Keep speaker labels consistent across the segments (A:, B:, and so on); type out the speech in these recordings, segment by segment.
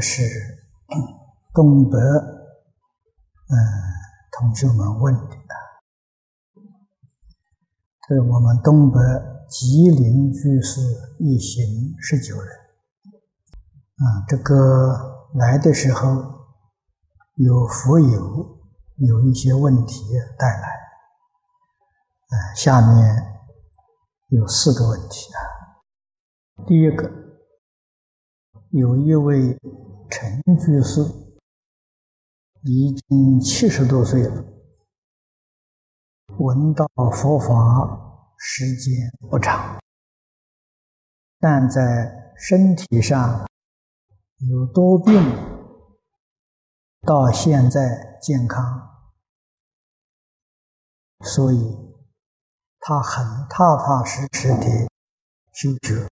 A: 是东北嗯同学们问的。这是我们东北吉林居士一行十九人。啊，这个来的时候有佛友有一些问题带来。啊，下面有四个问题啊。第一个。有一位陈居士，已经七十多岁了，闻道佛法时间不长，但在身体上有多病，到现在健康，所以他很踏踏实实的修学。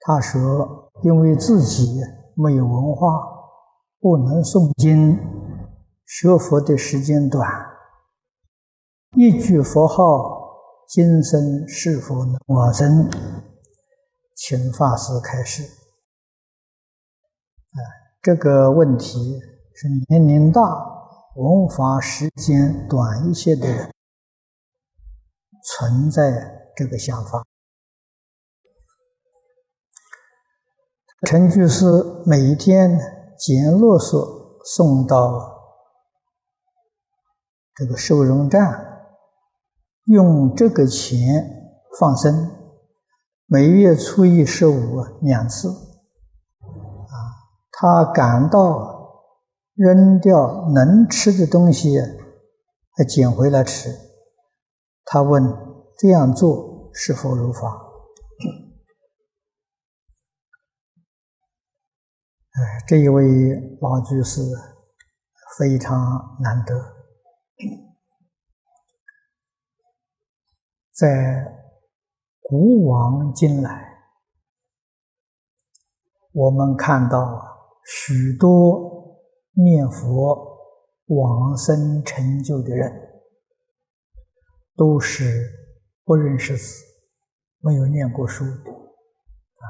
A: 他说。因为自己没有文化，不能诵经，学佛的时间短，一句佛号，今生是否能往生？请法师开示。啊，这个问题是年龄大、文化时间短一些的人存在这个想法。陈居士每一天捡落索送到这个收容站，用这个钱放生，每月初一、十五两次。啊，他感到扔掉能吃的东西，还捡回来吃。他问：这样做是否如法？这一位老居士非常难得，在古往今来，我们看到啊许多念佛往生成就的人，都是不认识字、没有念过书啊，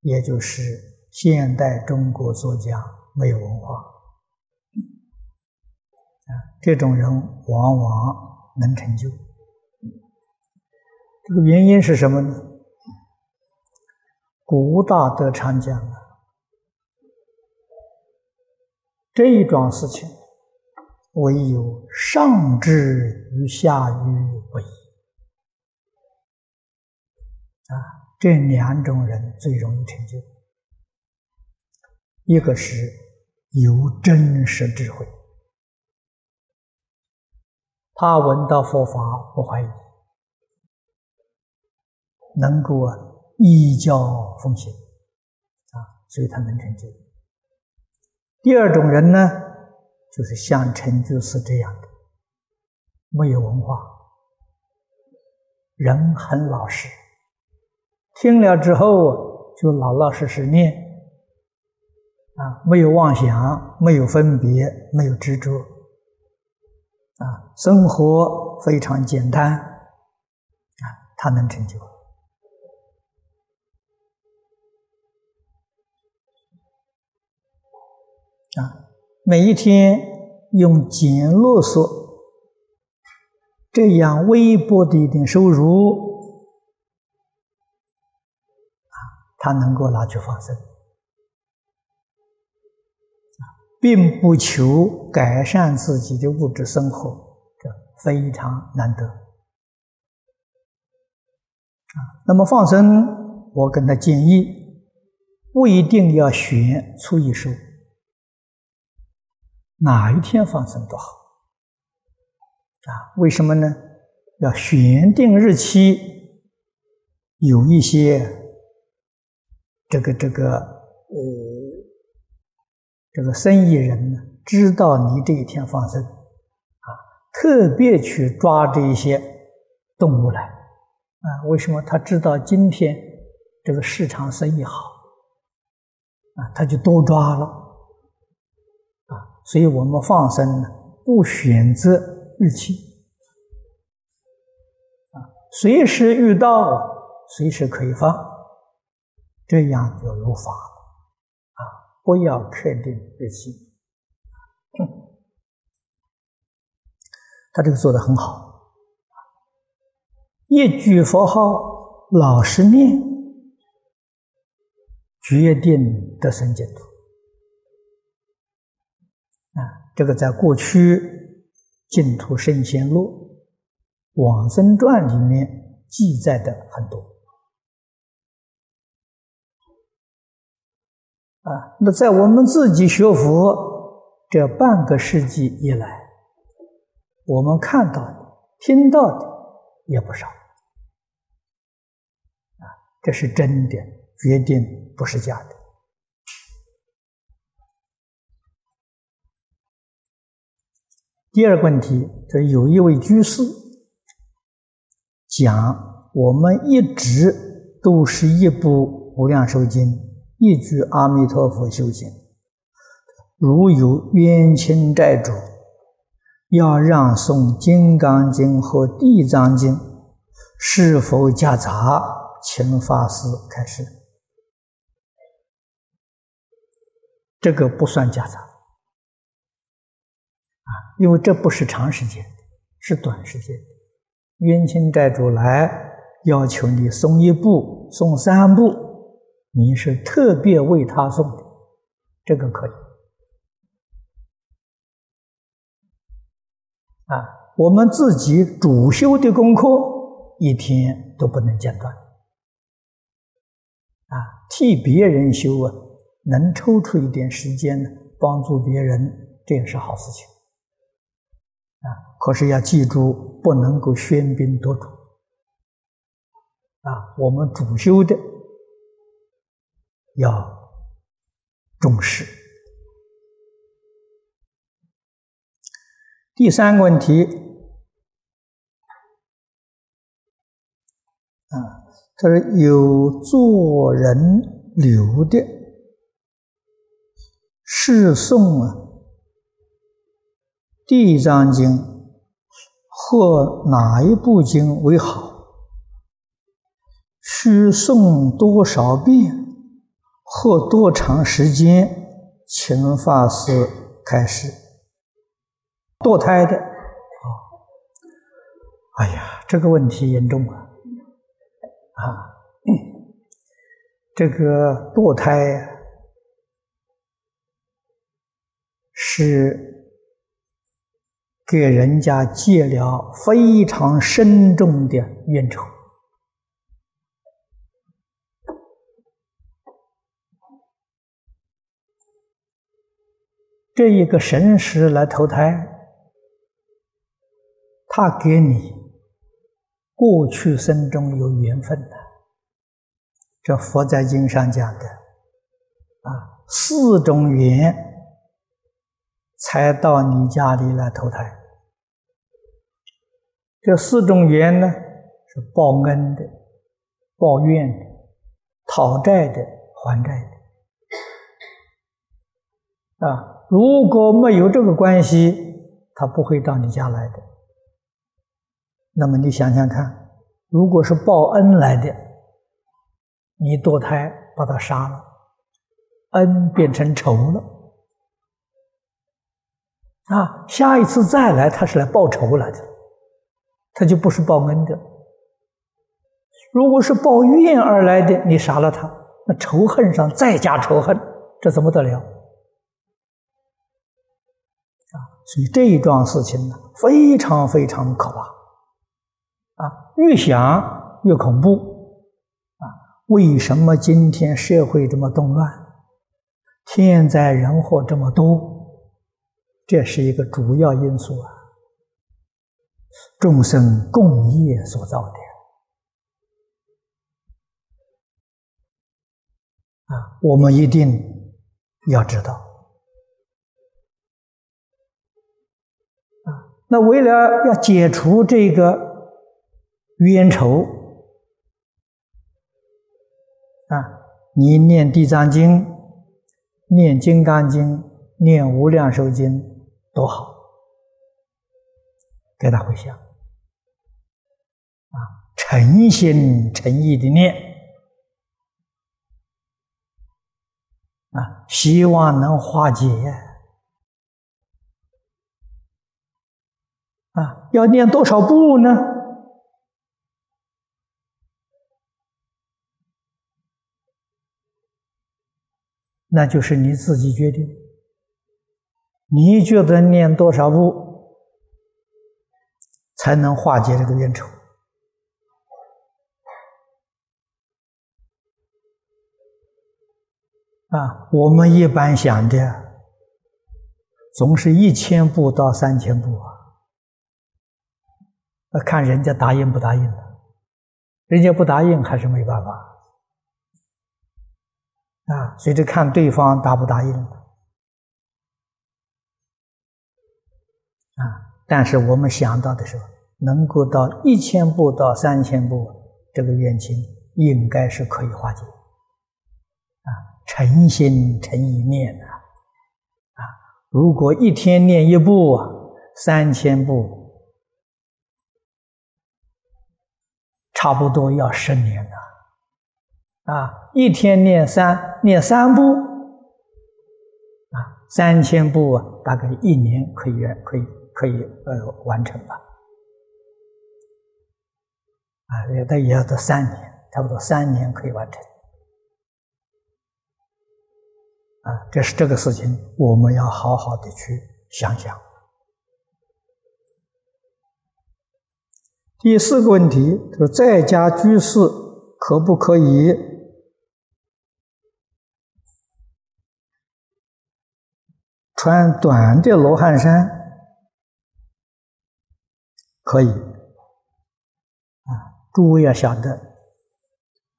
A: 也就是。现代中国作家没有文化，啊，这种人往往能成就。这个原因是什么呢？古大德常讲啊，这一桩事情，唯有上智与下愚为啊，这两种人最容易成就。一个是有真实智慧，他闻到佛法不怀疑，能够啊依教奉行啊，所以他能成就。第二种人呢，就是像陈居士这样的，没有文化，人很老实，听了之后就老老实实念。啊，没有妄想，没有分别，没有执着，啊，生活非常简单，啊，他能成就。啊，每一天用简啰嗦这样微薄的一点收入，啊，他能够拿去放生。并不求改善自己的物质生活，这非常难得。啊，那么放生，我跟他建议，不一定要选初一收，哪一天放生都好。啊，为什么呢？要选定日期，有一些这个这个呃。这个生意人呢，知道你这一天放生，啊，特别去抓这一些动物来，啊，为什么？他知道今天这个市场生意好，啊，他就多抓了，啊，所以我们放生呢，不选择日期，啊，随时遇到，随时可以放，这样就有法，不要确定日期。他这个做的很好，一句佛号老实念，决定得生净土。啊，这个在过去《净土圣贤录》《往生传》里面记载的很多。啊，那在我们自己学佛这半个世纪以来，我们看到的、听到的也不少。啊，这是真的，决定不是假的。第二个问题，这有一位居士讲，我们一直都是一部《无量寿经》，一句阿弥陀佛修行。如有冤亲债主，要让诵《金刚经》和《地藏经》，是否夹杂？请法师开始。这个不算夹杂啊。因为这不是长时间的，是短时间。冤亲债主来要求你送一部、送三部，你是特别为他送的，这个可以。啊，我们自己主修的功课一天都不能间断。啊，替别人修啊，能抽出一点时间呢，帮助别人，这也是好事情。啊！可是要记住，不能够喧宾夺主。啊，我们主修的要重视。第三个问题，啊，他说有做人留的是送啊。《地藏经》或哪一部经为好？需诵多少遍？或多长时间？请法师开始。堕胎的，啊，哎呀，这个问题严重啊！啊，这个堕胎是。给人家结了非常深重的冤仇。这一个神识来投胎，他给你过去生中有缘分的。这佛在经上讲的啊，四种缘才到你家里来投胎。这四种缘呢，是报恩的、报怨的、讨债的、还债的。啊，如果没有这个关系，他不会到你家来的。那么你想想看，如果是报恩来的，你堕胎把他杀了，恩变成仇了。啊，下一次再来，他是来报仇来的。他就不是报恩的。如果是报怨而来的，你杀了他，那仇恨上再加仇恨，这怎么得了？所以这一桩事情呢，非常非常可怕。啊，越想越恐怖。啊，为什么今天社会这么动乱，天灾人祸这么多？这是一个主要因素啊。众生共业所造的啊，我们一定要知道那为了要解除这个冤仇啊，你念《地藏经》、念《金刚经》、念《无量寿经》多好，给他回想。啊，诚心诚意的念啊，希望能化解啊，要念多少部呢？那就是你自己决定。你觉得念多少部才能化解这个冤仇？啊，我们一般想的总是一千步到三千步啊，那看人家答应不答应了，人家不答应还是没办法啊，所以得看对方答不答应了啊。但是我们想到的时候，能够到一千步到三千步，这个冤情应该是可以化解。啊诚心诚意念呐，啊！如果一天念一部啊，三千步，差不多要十年了。啊，一天念三念三部，啊，三千部啊，大概一年可以可以可以呃完成吧。啊，也得也要得三年，差不多三年可以完成。啊，这是这个事情，我们要好好的去想想。第四个问题，就是在家居士可不可以穿短的罗汉衫？可以。啊，诸位要晓得，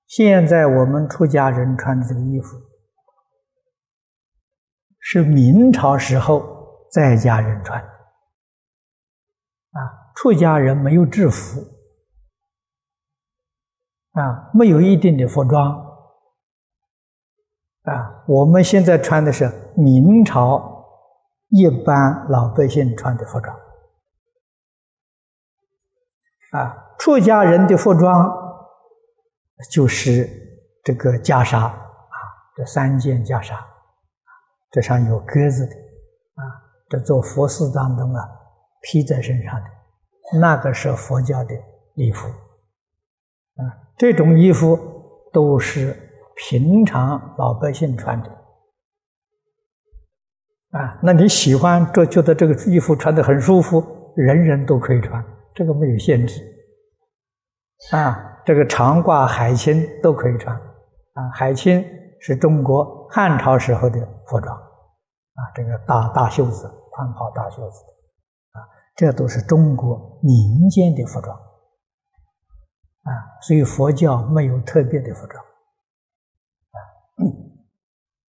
A: 现在我们出家人穿的这个衣服。是明朝时候在家人穿，出家人没有制服，啊，没有一定的服装，啊，我们现在穿的是明朝一般老百姓穿的服装，啊，出家人的服装就是这个袈裟，啊，这三件袈裟。这上有鸽子的，啊，这做佛事当中啊，披在身上的，那个是佛教的衣服，啊，这种衣服都是平常老百姓穿的，啊，那你喜欢这觉得这个衣服穿的很舒服，人人都可以穿，这个没有限制，啊，这个长褂海青都可以穿，啊，海青。是中国汉朝时候的服装，啊，这个大大袖子、宽袍大袖子，这都是中国民间的服装，啊，所以佛教没有特别的服装，啊，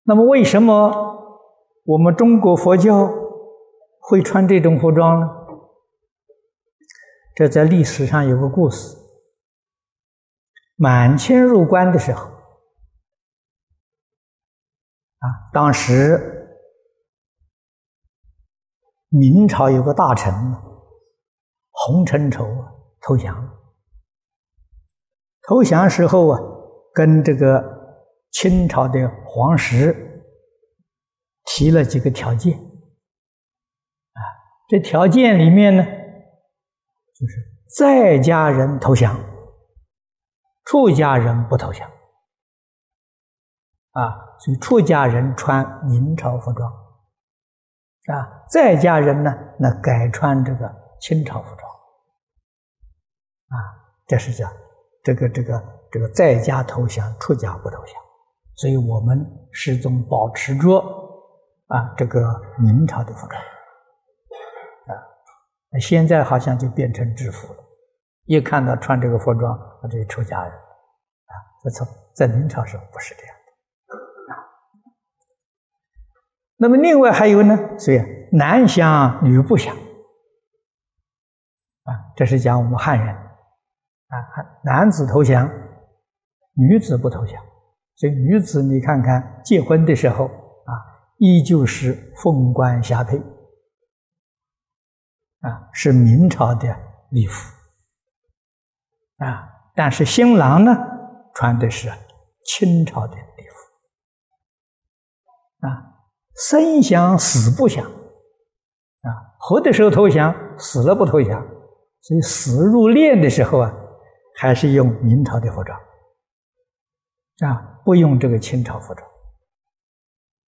A: 那么为什么我们中国佛教会穿这种服装呢？这在历史上有个故事，满清入关的时候。啊，当时明朝有个大臣洪承畴投降，投降时候啊，跟这个清朝的皇室提了几个条件，啊，这条件里面呢，就是在家人投降，出家人不投降。啊，所以出家人穿明朝服装，啊，在家人呢，那改穿这个清朝服装，啊，这是讲这个这个这个在家投降，出家不投降，所以我们始终保持着啊这个明朝的服装，啊，那现在好像就变成制服了，一看到穿这个服装，那就是出家人，啊，这从在明朝时候不是这样。那么另外还有呢，所以男降女不降，啊，这是讲我们汉人，啊，男子投降，女子不投降，所以女子你看看结婚的时候啊，依旧是凤冠霞帔，啊，是明朝的礼服，啊，但是新郎呢穿的是清朝的礼服。啊，生想死不想，啊，活的时候投降，死了不投降，所以死入殓的时候啊，还是用明朝的服装，啊，不用这个清朝服装，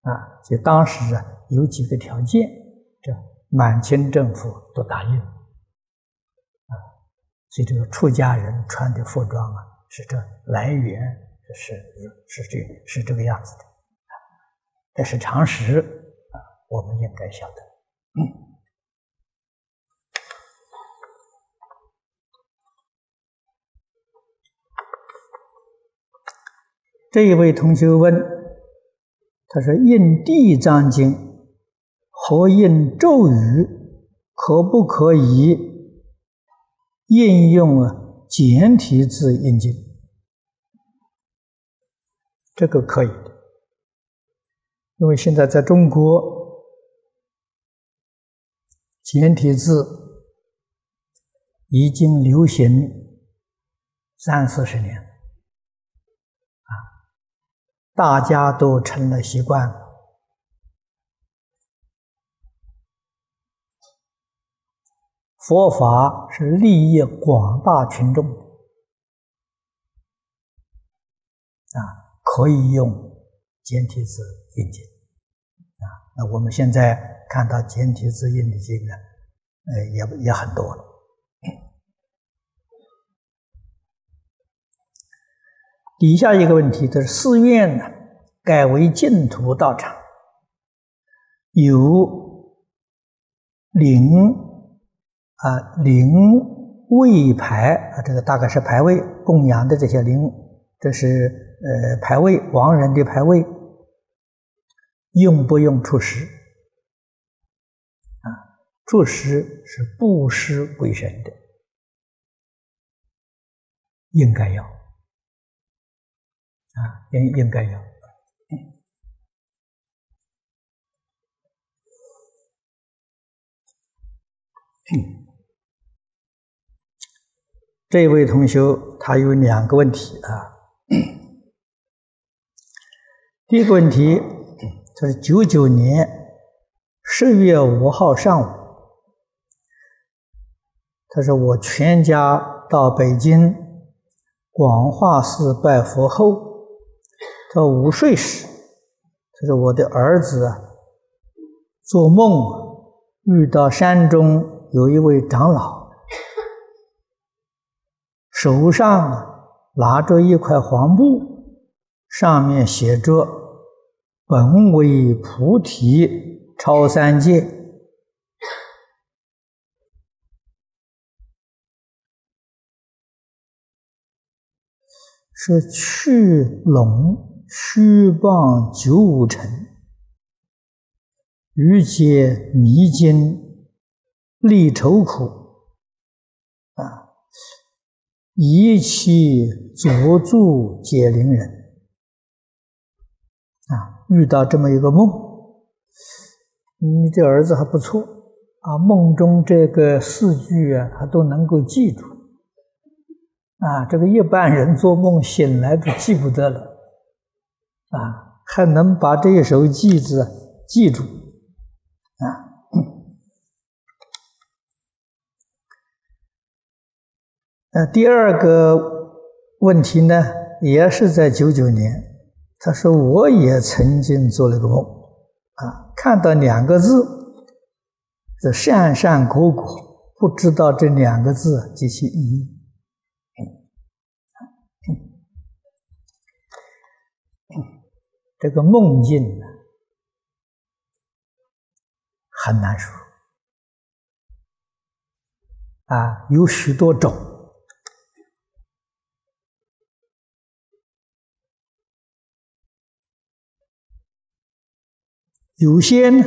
A: 啊，就当时啊有几个条件，这满清政府都答应，啊，所以这个出家人穿的服装啊，是这来源是是这是这个样子的。这是常识啊，我们应该晓得。这一位同学问：“他说，印地藏经和印咒语，可不可以应用啊简体字印经？”这个可以。因为现在在中国，简体字已经流行三四十年，啊，大家都成了习惯。佛法是利益广大群众，啊，可以用简体字印经。那我们现在看到简体字印的经呢，呃，也也很多了。底下一个问题，就是寺院呢改为净土道场，有灵啊灵位牌啊，这个大概是牌位供养的这些灵，这是呃牌位亡人的牌位。用不用出师？啊，出师是布施为生的，应该要，啊，应应该要。这位同学他有两个问题啊，第一个问题。他是九九年十月五号上午，他说：“我全家到北京广化寺拜佛后，他午睡时，他说我的儿子啊做梦遇到山中有一位长老，手上拿着一块黄布，上面写着。”本为菩提超三界，说去龙虚棒九五尘，欲解迷津历愁苦，啊，一其佐助解灵人。遇到这么一个梦，你这儿子还不错啊，梦中这个四句啊，他都能够记住。啊，这个一般人做梦醒来都记不得了，啊，还能把这一首句子记住，啊。呃，第二个问题呢，也是在九九年。他说：“我也曾经做了个梦，啊，看到两个字，这善善果果，不知道这两个字及其意义。这个梦境，很难说，啊，有许多种。”有些呢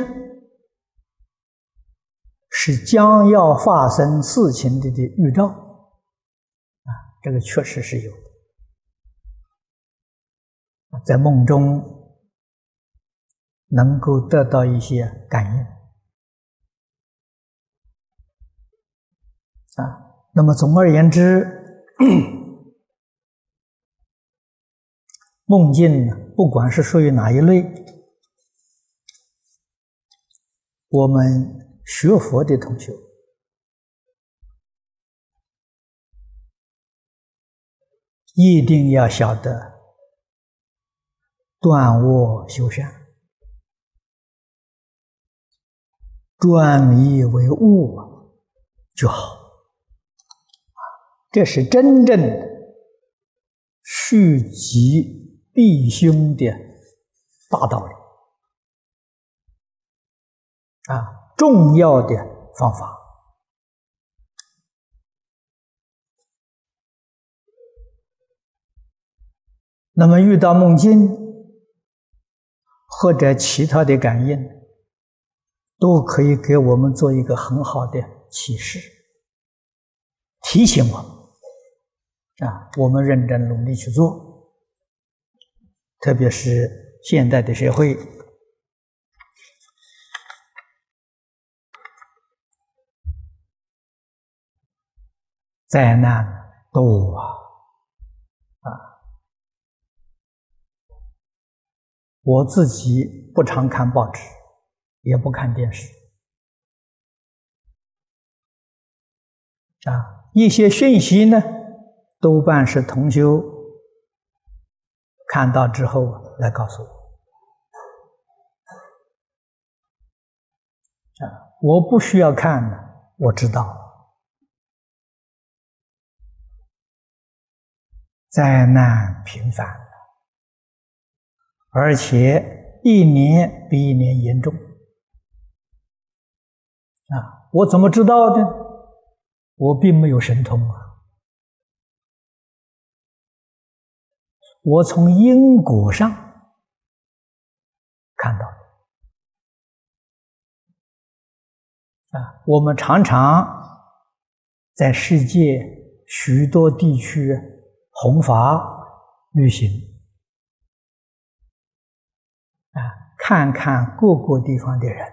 A: 是将要发生事情的的预兆，啊，这个确实是有的，在梦中能够得到一些感应，啊，那么总而言之，梦境呢，不管是属于哪一类。我们学佛的同学一定要晓得断恶修善，转迷为悟就好。这是真正的趋吉避凶的大道理。啊，重要的方法。那么遇到梦境或者其他的感应，都可以给我们做一个很好的启示，提醒我们啊，我们认真努力去做，特别是现代的社会。灾难多啊！啊，我自己不常看报纸，也不看电视，啊，一些讯息呢，多半是同修看到之后来告诉我，啊，我不需要看的，我知道。灾难频繁，而且一年比一年严重。啊，我怎么知道的？我并没有神通啊，我从因果上看到的。啊，我们常常在世界许多地区。弘法旅行。啊，看看各个地方的人。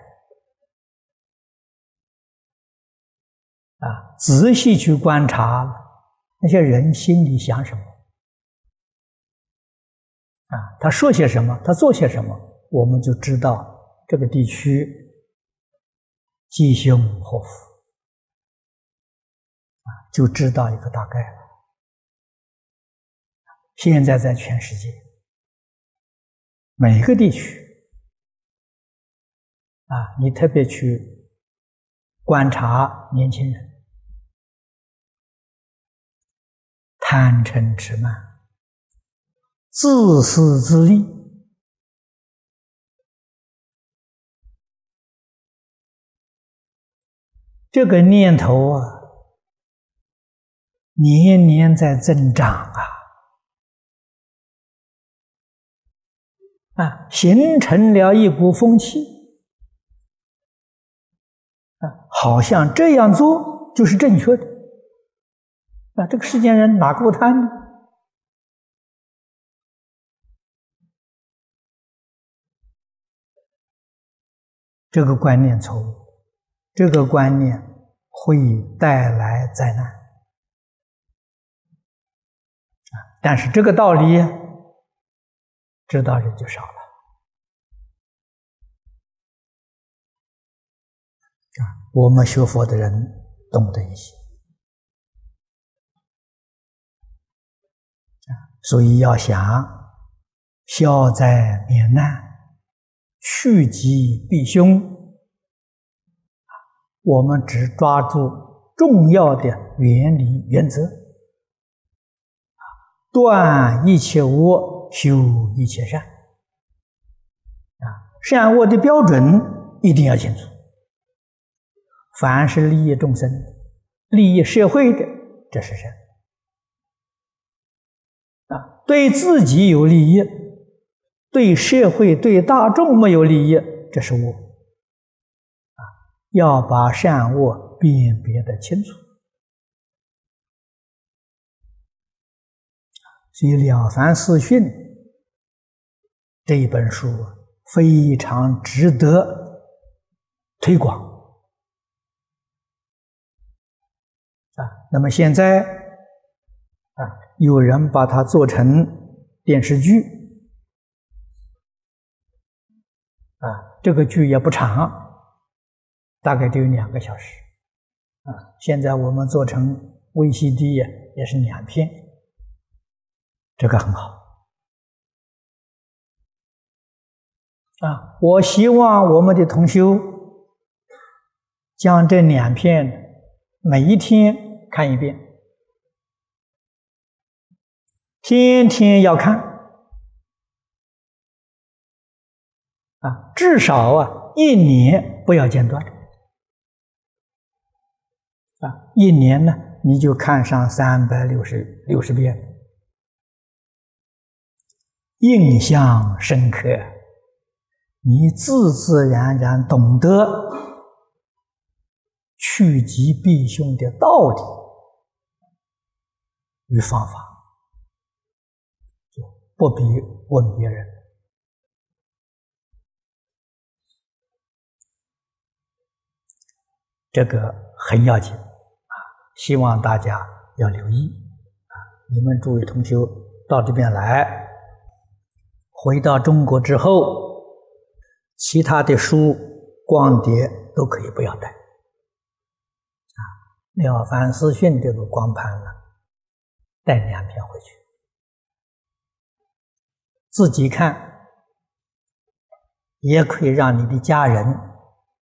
A: 啊，仔细去观察那些人心里想什么。啊，他说些什么，他做些什么，我们就知道这个地区吉凶祸福。啊，就知道一个大概了。现在在全世界。每个地区。啊，你特别去观察年轻人。贪嗔痴慢、自私自利，这个念头啊，年年在增长啊。啊，形成了一股风气，啊，好像这样做就是正确的，啊，这个世间人哪够贪呢？这个观念错误，这个观念会带来灾难，啊，但是这个道理。知道人就少了啊！我们学佛的人懂得一些啊，所以要想消灾免难、趋吉避凶，我们只抓住重要的原理原则，断一切恶。修一切善，啊，善恶的标准一定要清楚。凡是利益众生、利益社会的，这是善；啊，对自己有利益，对社会、对大众没有利益，这是恶。啊，要把善恶辨别的清楚。所以，《了凡四训》这一本书非常值得推广啊。那么现在啊，有人把它做成电视剧啊，这个剧也不长大概只有两个小时，啊，现在我们做成 VCD，也是两片，这个很好。啊，我希望我们的同修将这两篇每一天看一遍，天天要看，啊，至少啊一年不要间断，啊，一年呢你就看上三百六十六十遍，印象深刻。你自自然然懂得趋吉避凶的道理与方法，就不必问别人。这个很要紧啊！希望大家要留意啊！你们诸位同学到这边来，回到中国之后。其他的书、光碟都可以不要带，啊，《了凡四训》这个光盘呢，带两片回去，自己看，也可以让你的家人、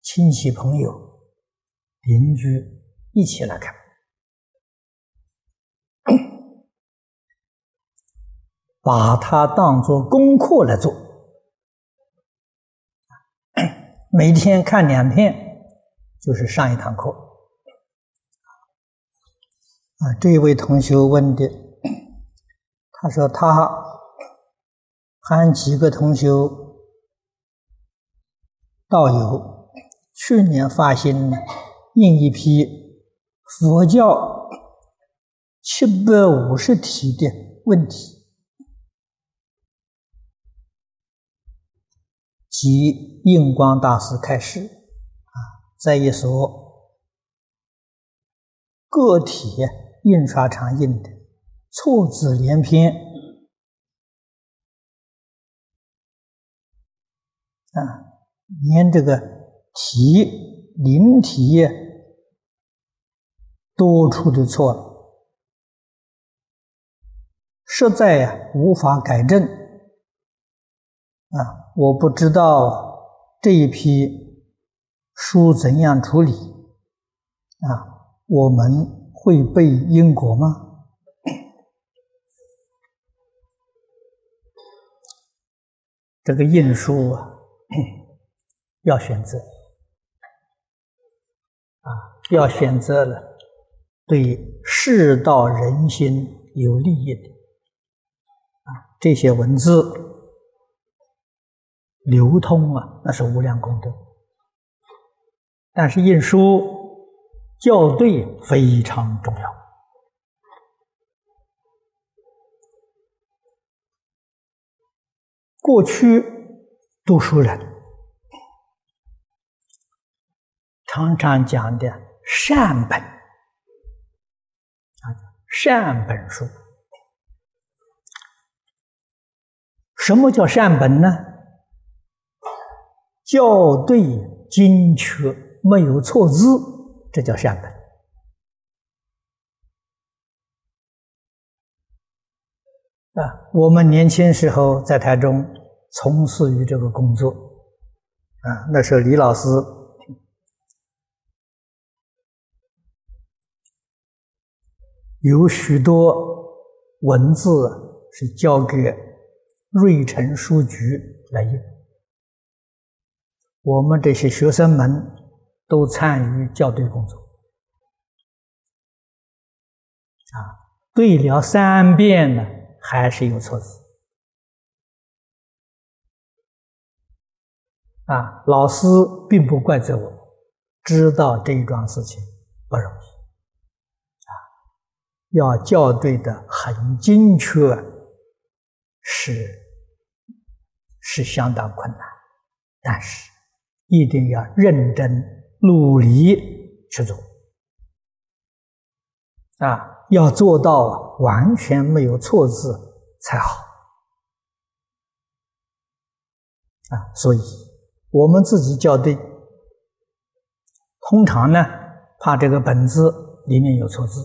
A: 亲戚、朋友、邻居一起来看，把它当做功课来做。每天看两篇，就是上一堂课。啊，这位同学问的，他说他喊几个同学道友，去年发心印一批佛教七百五十题的问题。即印光大师开示啊，在一所个体印刷厂印的错字连篇啊，连这个题临题多处的错，实在呀无法改正啊。我不知道这一批书怎样处理啊？我们会背因果吗？这个印书啊，要选择啊，要选择了对世道人心有利益的啊，这些文字。流通啊，那是无量功德。但是印书校对非常重要。过去读书人常常讲的善本啊，善本书。什么叫善本呢？校对精确，没有错字，这叫善本。啊，我们年轻时候在台中从事于这个工作，啊，那时候李老师有许多文字是交给瑞城书局来印。我们这些学生们都参与校对工作，啊，对了三遍呢，还是有错字，啊，老师并不怪责我，知道这一桩事情不容易，啊，要校对的很精确，是是相当困难，但是。一定要认真努力去做啊！要做到完全没有错字才好啊！所以，我们自己校对，通常呢，怕这个本子里面有错字，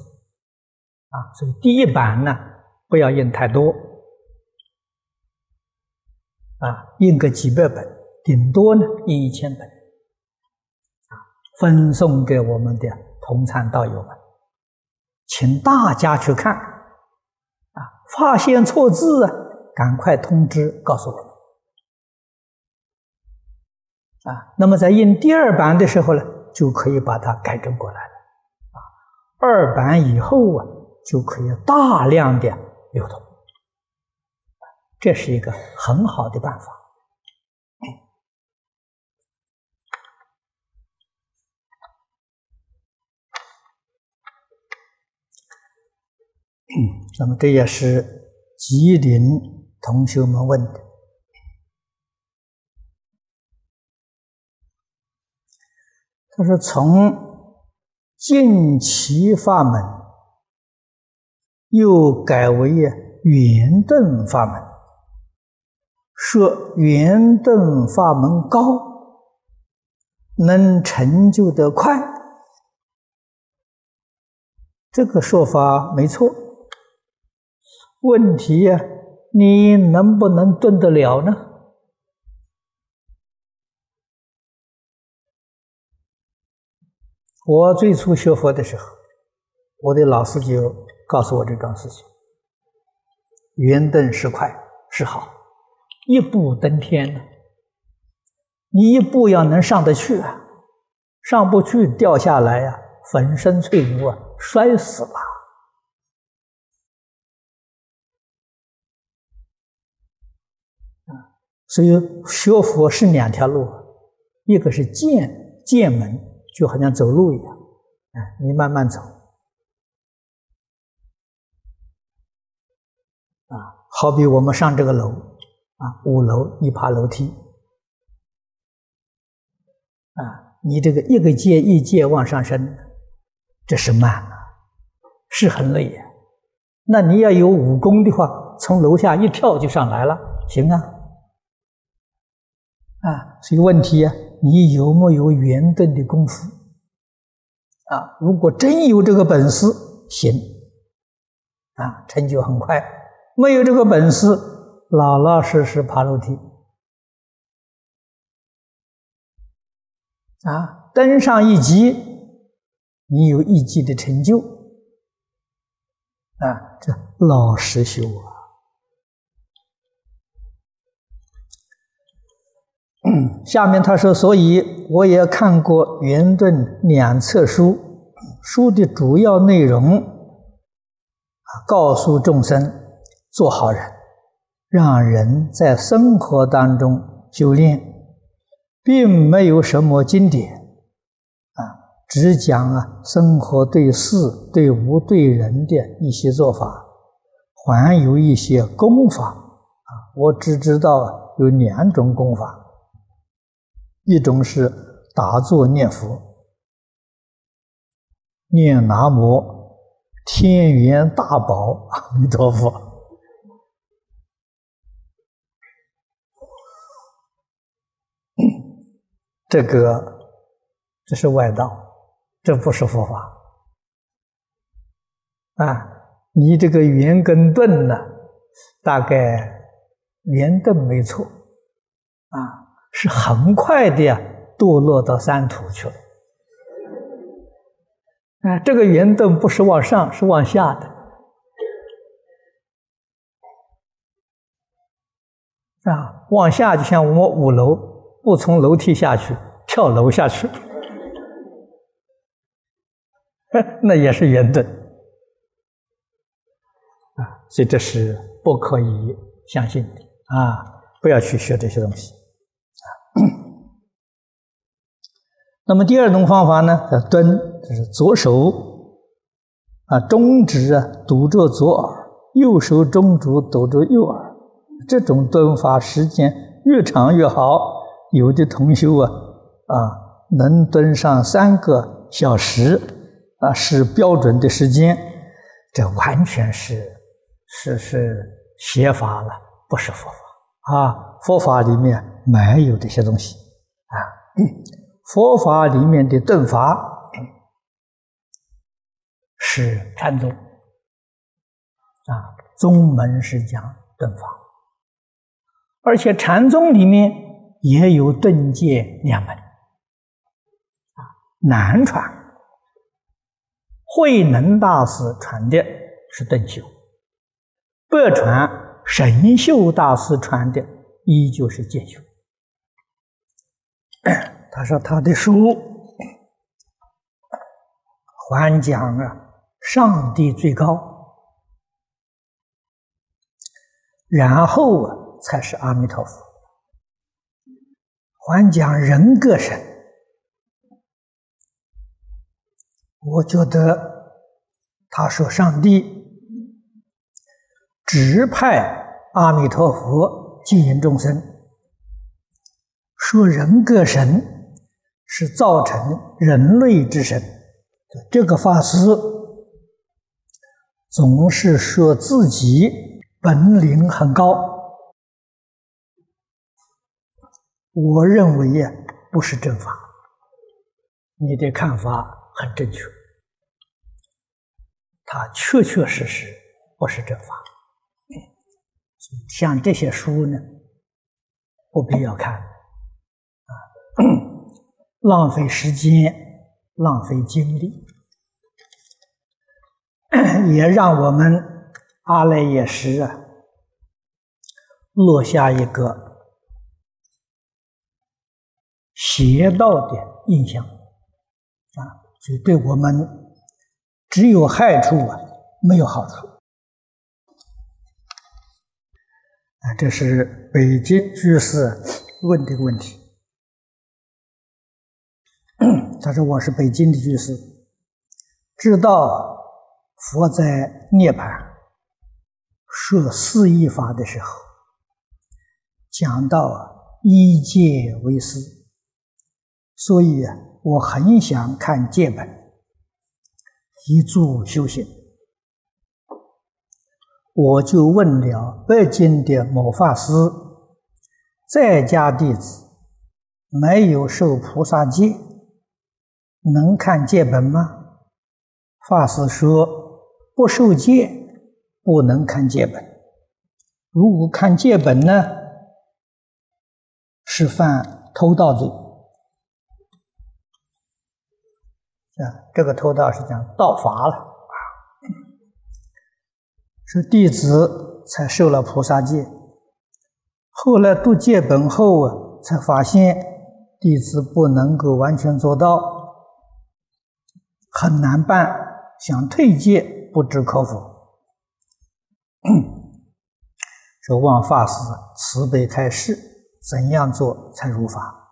A: 啊，所以第一版呢不要印太多，啊，印个几百本，顶多呢印一千本，啊，分送给我们的同参道友们，请大家去看，啊，发现错字啊，赶快通知告诉我们，啊，那么在印第二版的时候呢。就可以把它改正过来了，啊，二版以后啊，就可以大量的流通，这是一个很好的办法。那么这也是吉林同学们问的。他说：“从净奇法门又改为圆顿法门，说圆顿法门高，能成就的快。这个说法没错。问题呀，你能不能顿得了呢？”我最初学佛的时候，我的老师就告诉我这桩事情：圆登是快是好，一步登天呢。你一步要能上得去啊，上不去掉下来呀，粉身碎骨啊，摔死了。所以学佛是两条路，一个是见见门。就好像走路一样，啊，你慢慢走，啊，好比我们上这个楼，啊，五楼你爬楼梯，啊，你这个一个阶一阶往上升，这是慢啊，是很累呀。那你要有武功的话，从楼下一跳就上来了，行啊，啊，所以问题呀。你有没有圆顿的功夫啊？如果真有这个本事，行啊，成就很快；没有这个本事，老老实实爬楼梯啊，登上一级，你有一级的成就啊，这老实修啊。下面他说：“所以我也看过圆顿两册书，书的主要内容，告诉众生做好人，让人在生活当中修炼，并没有什么经典啊，只讲啊生活对事、对物、对人的一些做法，还有一些功法啊，我只知道有两种功法。”一种是打坐念佛，念南无天元大宝阿弥陀佛，这个这是外道，这不是佛法啊！你这个圆跟顿呢，大概圆顿没错。是很快的呀，堕落到三途去了。哎，这个圆灯不是往上，是往下的。啊，往下就像我们五楼，不从楼梯下去，跳楼下去，那也是圆灯。啊，所以这是不可以相信的啊！不要去学这些东西。那么第二种方法呢，叫蹲，就是左手啊中指啊堵着左耳，右手中指堵着右耳，这种蹲法时间越长越好。有的同修啊啊能蹲上三个小时啊，是标准的时间，这完全是是是邪法了，不是佛法啊！佛法里面没有这些东西啊。佛法里面的顿法是禅宗。啊，宗门是讲顿法，而且禅宗里面也有顿戒两门。啊，南传。慧能大师传的是顿修，北传神秀大师传的依旧是戒修。他说：“他的书还讲啊，上帝最高，然后啊才是阿弥陀佛，还讲人格神。我觉得他说上帝指派阿弥陀佛经营众生，说人格神。”是造成人类之神，这个法师总是说自己本领很高，我认为呀，不是正法。你的看法很正确，他确确实实不是正法。像这些书呢，不必要看。浪费时间，浪费精力，也让我们阿赖耶识啊落下一个邪道的印象啊，就对我们只有害处啊，没有好处啊。这是北京居士问的问题。他说：“我是北京的居士，知道佛在涅槃设四义法的时候，讲到一戒为师，所以我很想看戒本，一助修行。我就问了北京的某法师，在家弟子没有受菩萨戒。”能看戒本吗？法师说：“不受戒，不能看戒本。如果看戒本呢，是犯偷盗罪。啊，这个偷盗是讲盗伐了啊。是弟子才受了菩萨戒，后来读戒本后啊，才发现弟子不能够完全做到。”很难办，想退戒不知可否。说望法师慈悲开示，怎样做才如法？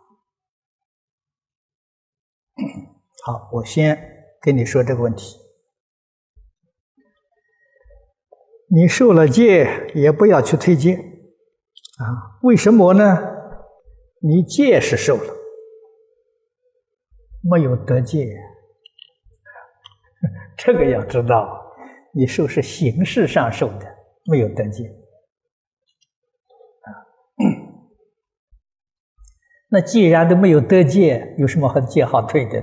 A: 好，我先跟你说这个问题。你受了戒，也不要去退戒啊？为什么呢？你戒是受了，没有得戒。这个要知道，你受是形式上受的，没有得戒啊。那既然都没有得戒，有什么好戒好退的？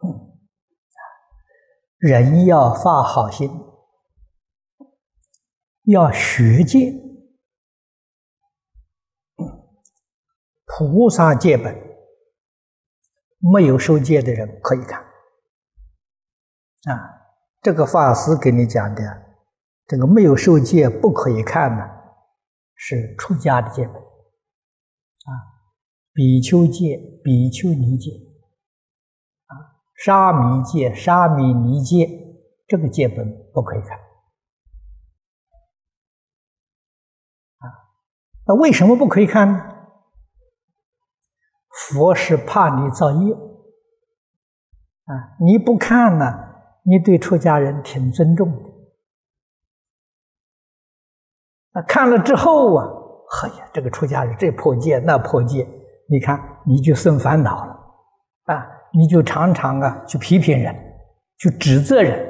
A: 人要发好心，要学戒，菩萨戒本，没有受戒的人可以看。啊，这个法师给你讲的，这个没有受戒不可以看呢，是出家的戒本，啊，比丘戒、比丘尼戒，啊，沙弥戒、沙弥尼戒，这个戒本不可以看，啊，那为什么不可以看呢？佛是怕你造业，啊，你不看呢？你对出家人挺尊重的，那看了之后啊，哎呀，这个出家人这破戒那破戒，你看你就生烦恼了，啊，你就常常啊去批评人，去指责人，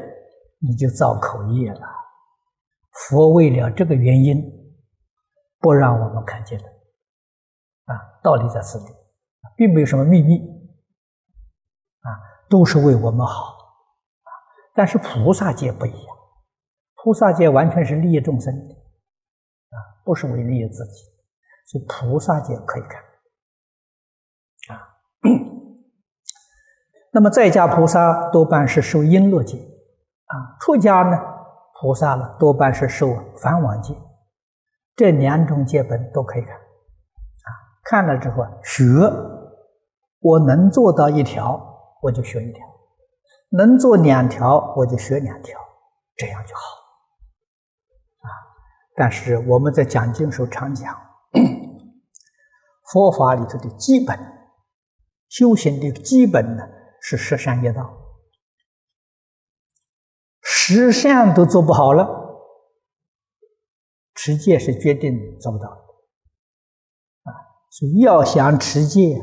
A: 你就造口业了。佛为了这个原因，不让我们看见的，啊，道理在此里，并没有什么秘密，啊，都是为我们好，但是菩萨界不一样，菩萨界完全是利益众生的，啊，不是为利益自己，所以菩萨界可以看，啊，那么在家菩萨多半是受璎珞戒，啊，出家呢，菩萨呢多半是受梵网戒，这两种戒本都可以看，啊，看了之后学。我能做到一条，我就学一条；能做两条，我就学两条，这样就好。啊！但是我们在讲经时候常讲，佛法里头的基本修行的基本呢是十善业道，十善都做不好了，持戒是决定做不到的。啊！所以要想持戒。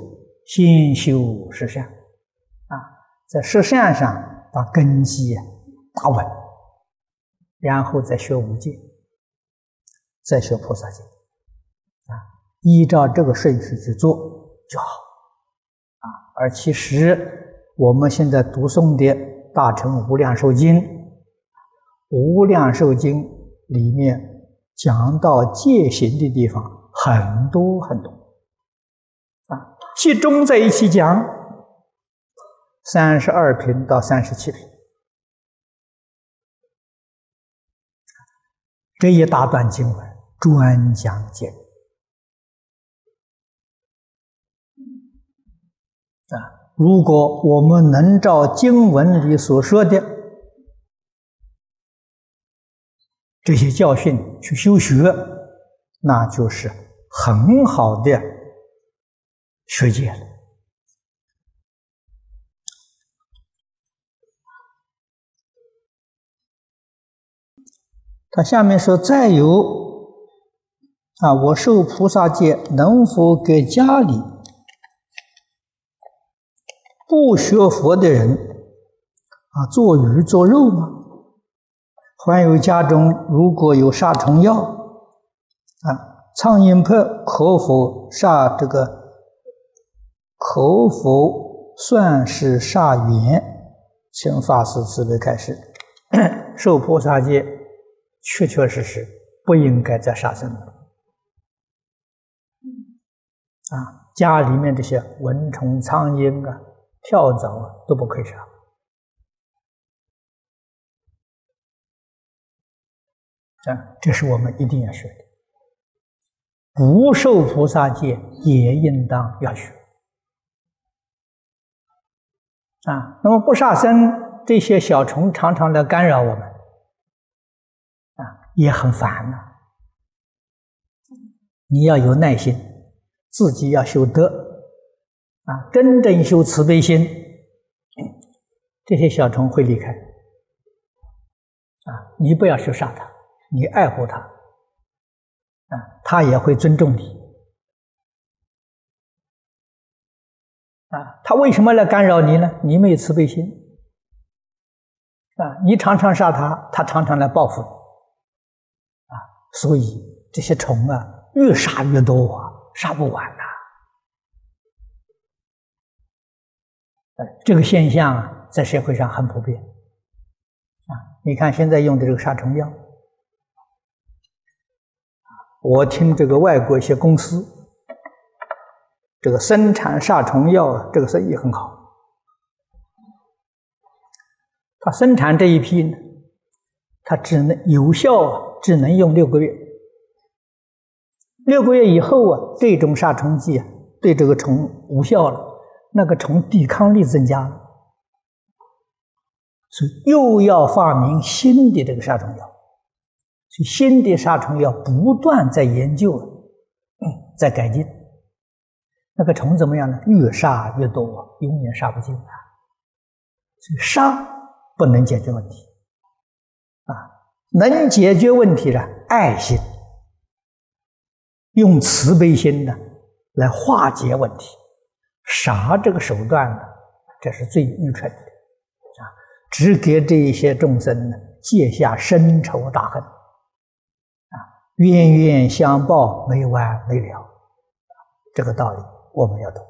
A: 先修十善，在十善上把根基打稳，然后再学五戒，再学菩萨戒，啊，依照这个顺序去做就好，啊，而其实我们现在读诵的《大乘无量寿经》，《无量寿经》里面讲到戒行的地方很多很多。啊集中在一起讲，三十二品到三十七品，这一大段经文专讲戒啊！如果我们能照经文里所说的这些教训去修学，那就是很好的。学戒了。他下面说：“再有啊，我受菩萨戒，能否给家里不学佛的人啊做鱼做肉吗？还有家中如果有杀虫药啊，苍蝇拍可否杀这个？”可否算是杀缘？请法师慈悲开示。受菩萨戒，确确实实不应该再杀生了。啊，家里面这些蚊虫、苍蝇啊、跳蚤啊，都不可以杀。啊，这是我们一定要学的。不受菩萨戒，也应当要学。啊，那么不杀生，这些小虫常常来干扰我们，也很烦呐。你要有耐心，自己要修德，啊，真正修慈悲心，这些小虫会离开。啊，你不要去杀它，你爱护它，啊，它也会尊重你。啊，他为什么来干扰你呢？你没有慈悲心啊！你常常杀他，他常常来报复你！所以这些虫啊，越杀越多啊，杀不完呐！哎，这个现象啊，在社会上很普遍啊！你看现在用的这个杀虫药，我听这个外国一些公司。这个生产杀虫药，这个生意很好。他生产这一批呢，它只能有效啊，只能用六个月。六个月以后啊，这种杀虫剂啊，对这个虫无效了，那个虫抵抗力增加了，所以又要发明新的这个杀虫药。所以新的杀虫药不断在研究，嗯，在改进。那个虫怎么样呢？越杀越多啊，永远杀不尽啊！所以杀不能解决问题，能解决问题的爱心，用慈悲心呢来化解问题。杀这个手段呢，这是最愚蠢的啊！只给这一些众生呢结下深仇大恨啊，冤冤相报没完没了，这个道理。我们要懂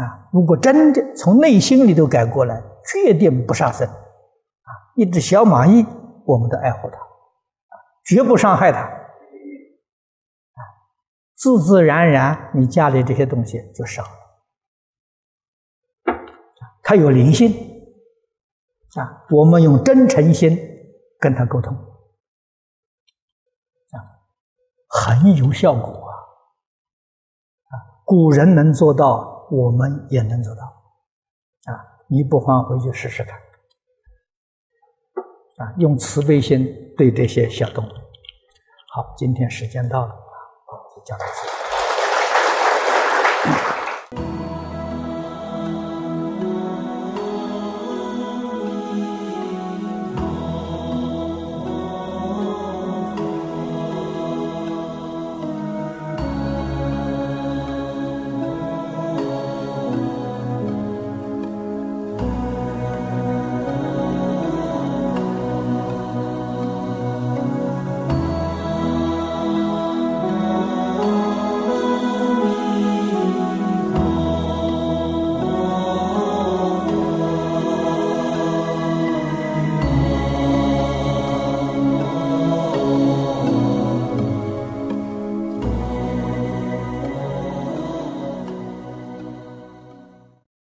A: 啊，如果真的从内心里头改过来，决定不杀生，一只小蚂蚁，我们都爱护它，绝不伤害它，自自然然，你家里这些东西就少了，它有灵性，啊，我们用真诚心跟它沟通，啊，很有效果啊，啊，古人能做到。我们也能做到，啊！你不妨回去试试看，啊！用慈悲心对这些小动物。好，今天时间到了，啊，就讲到此。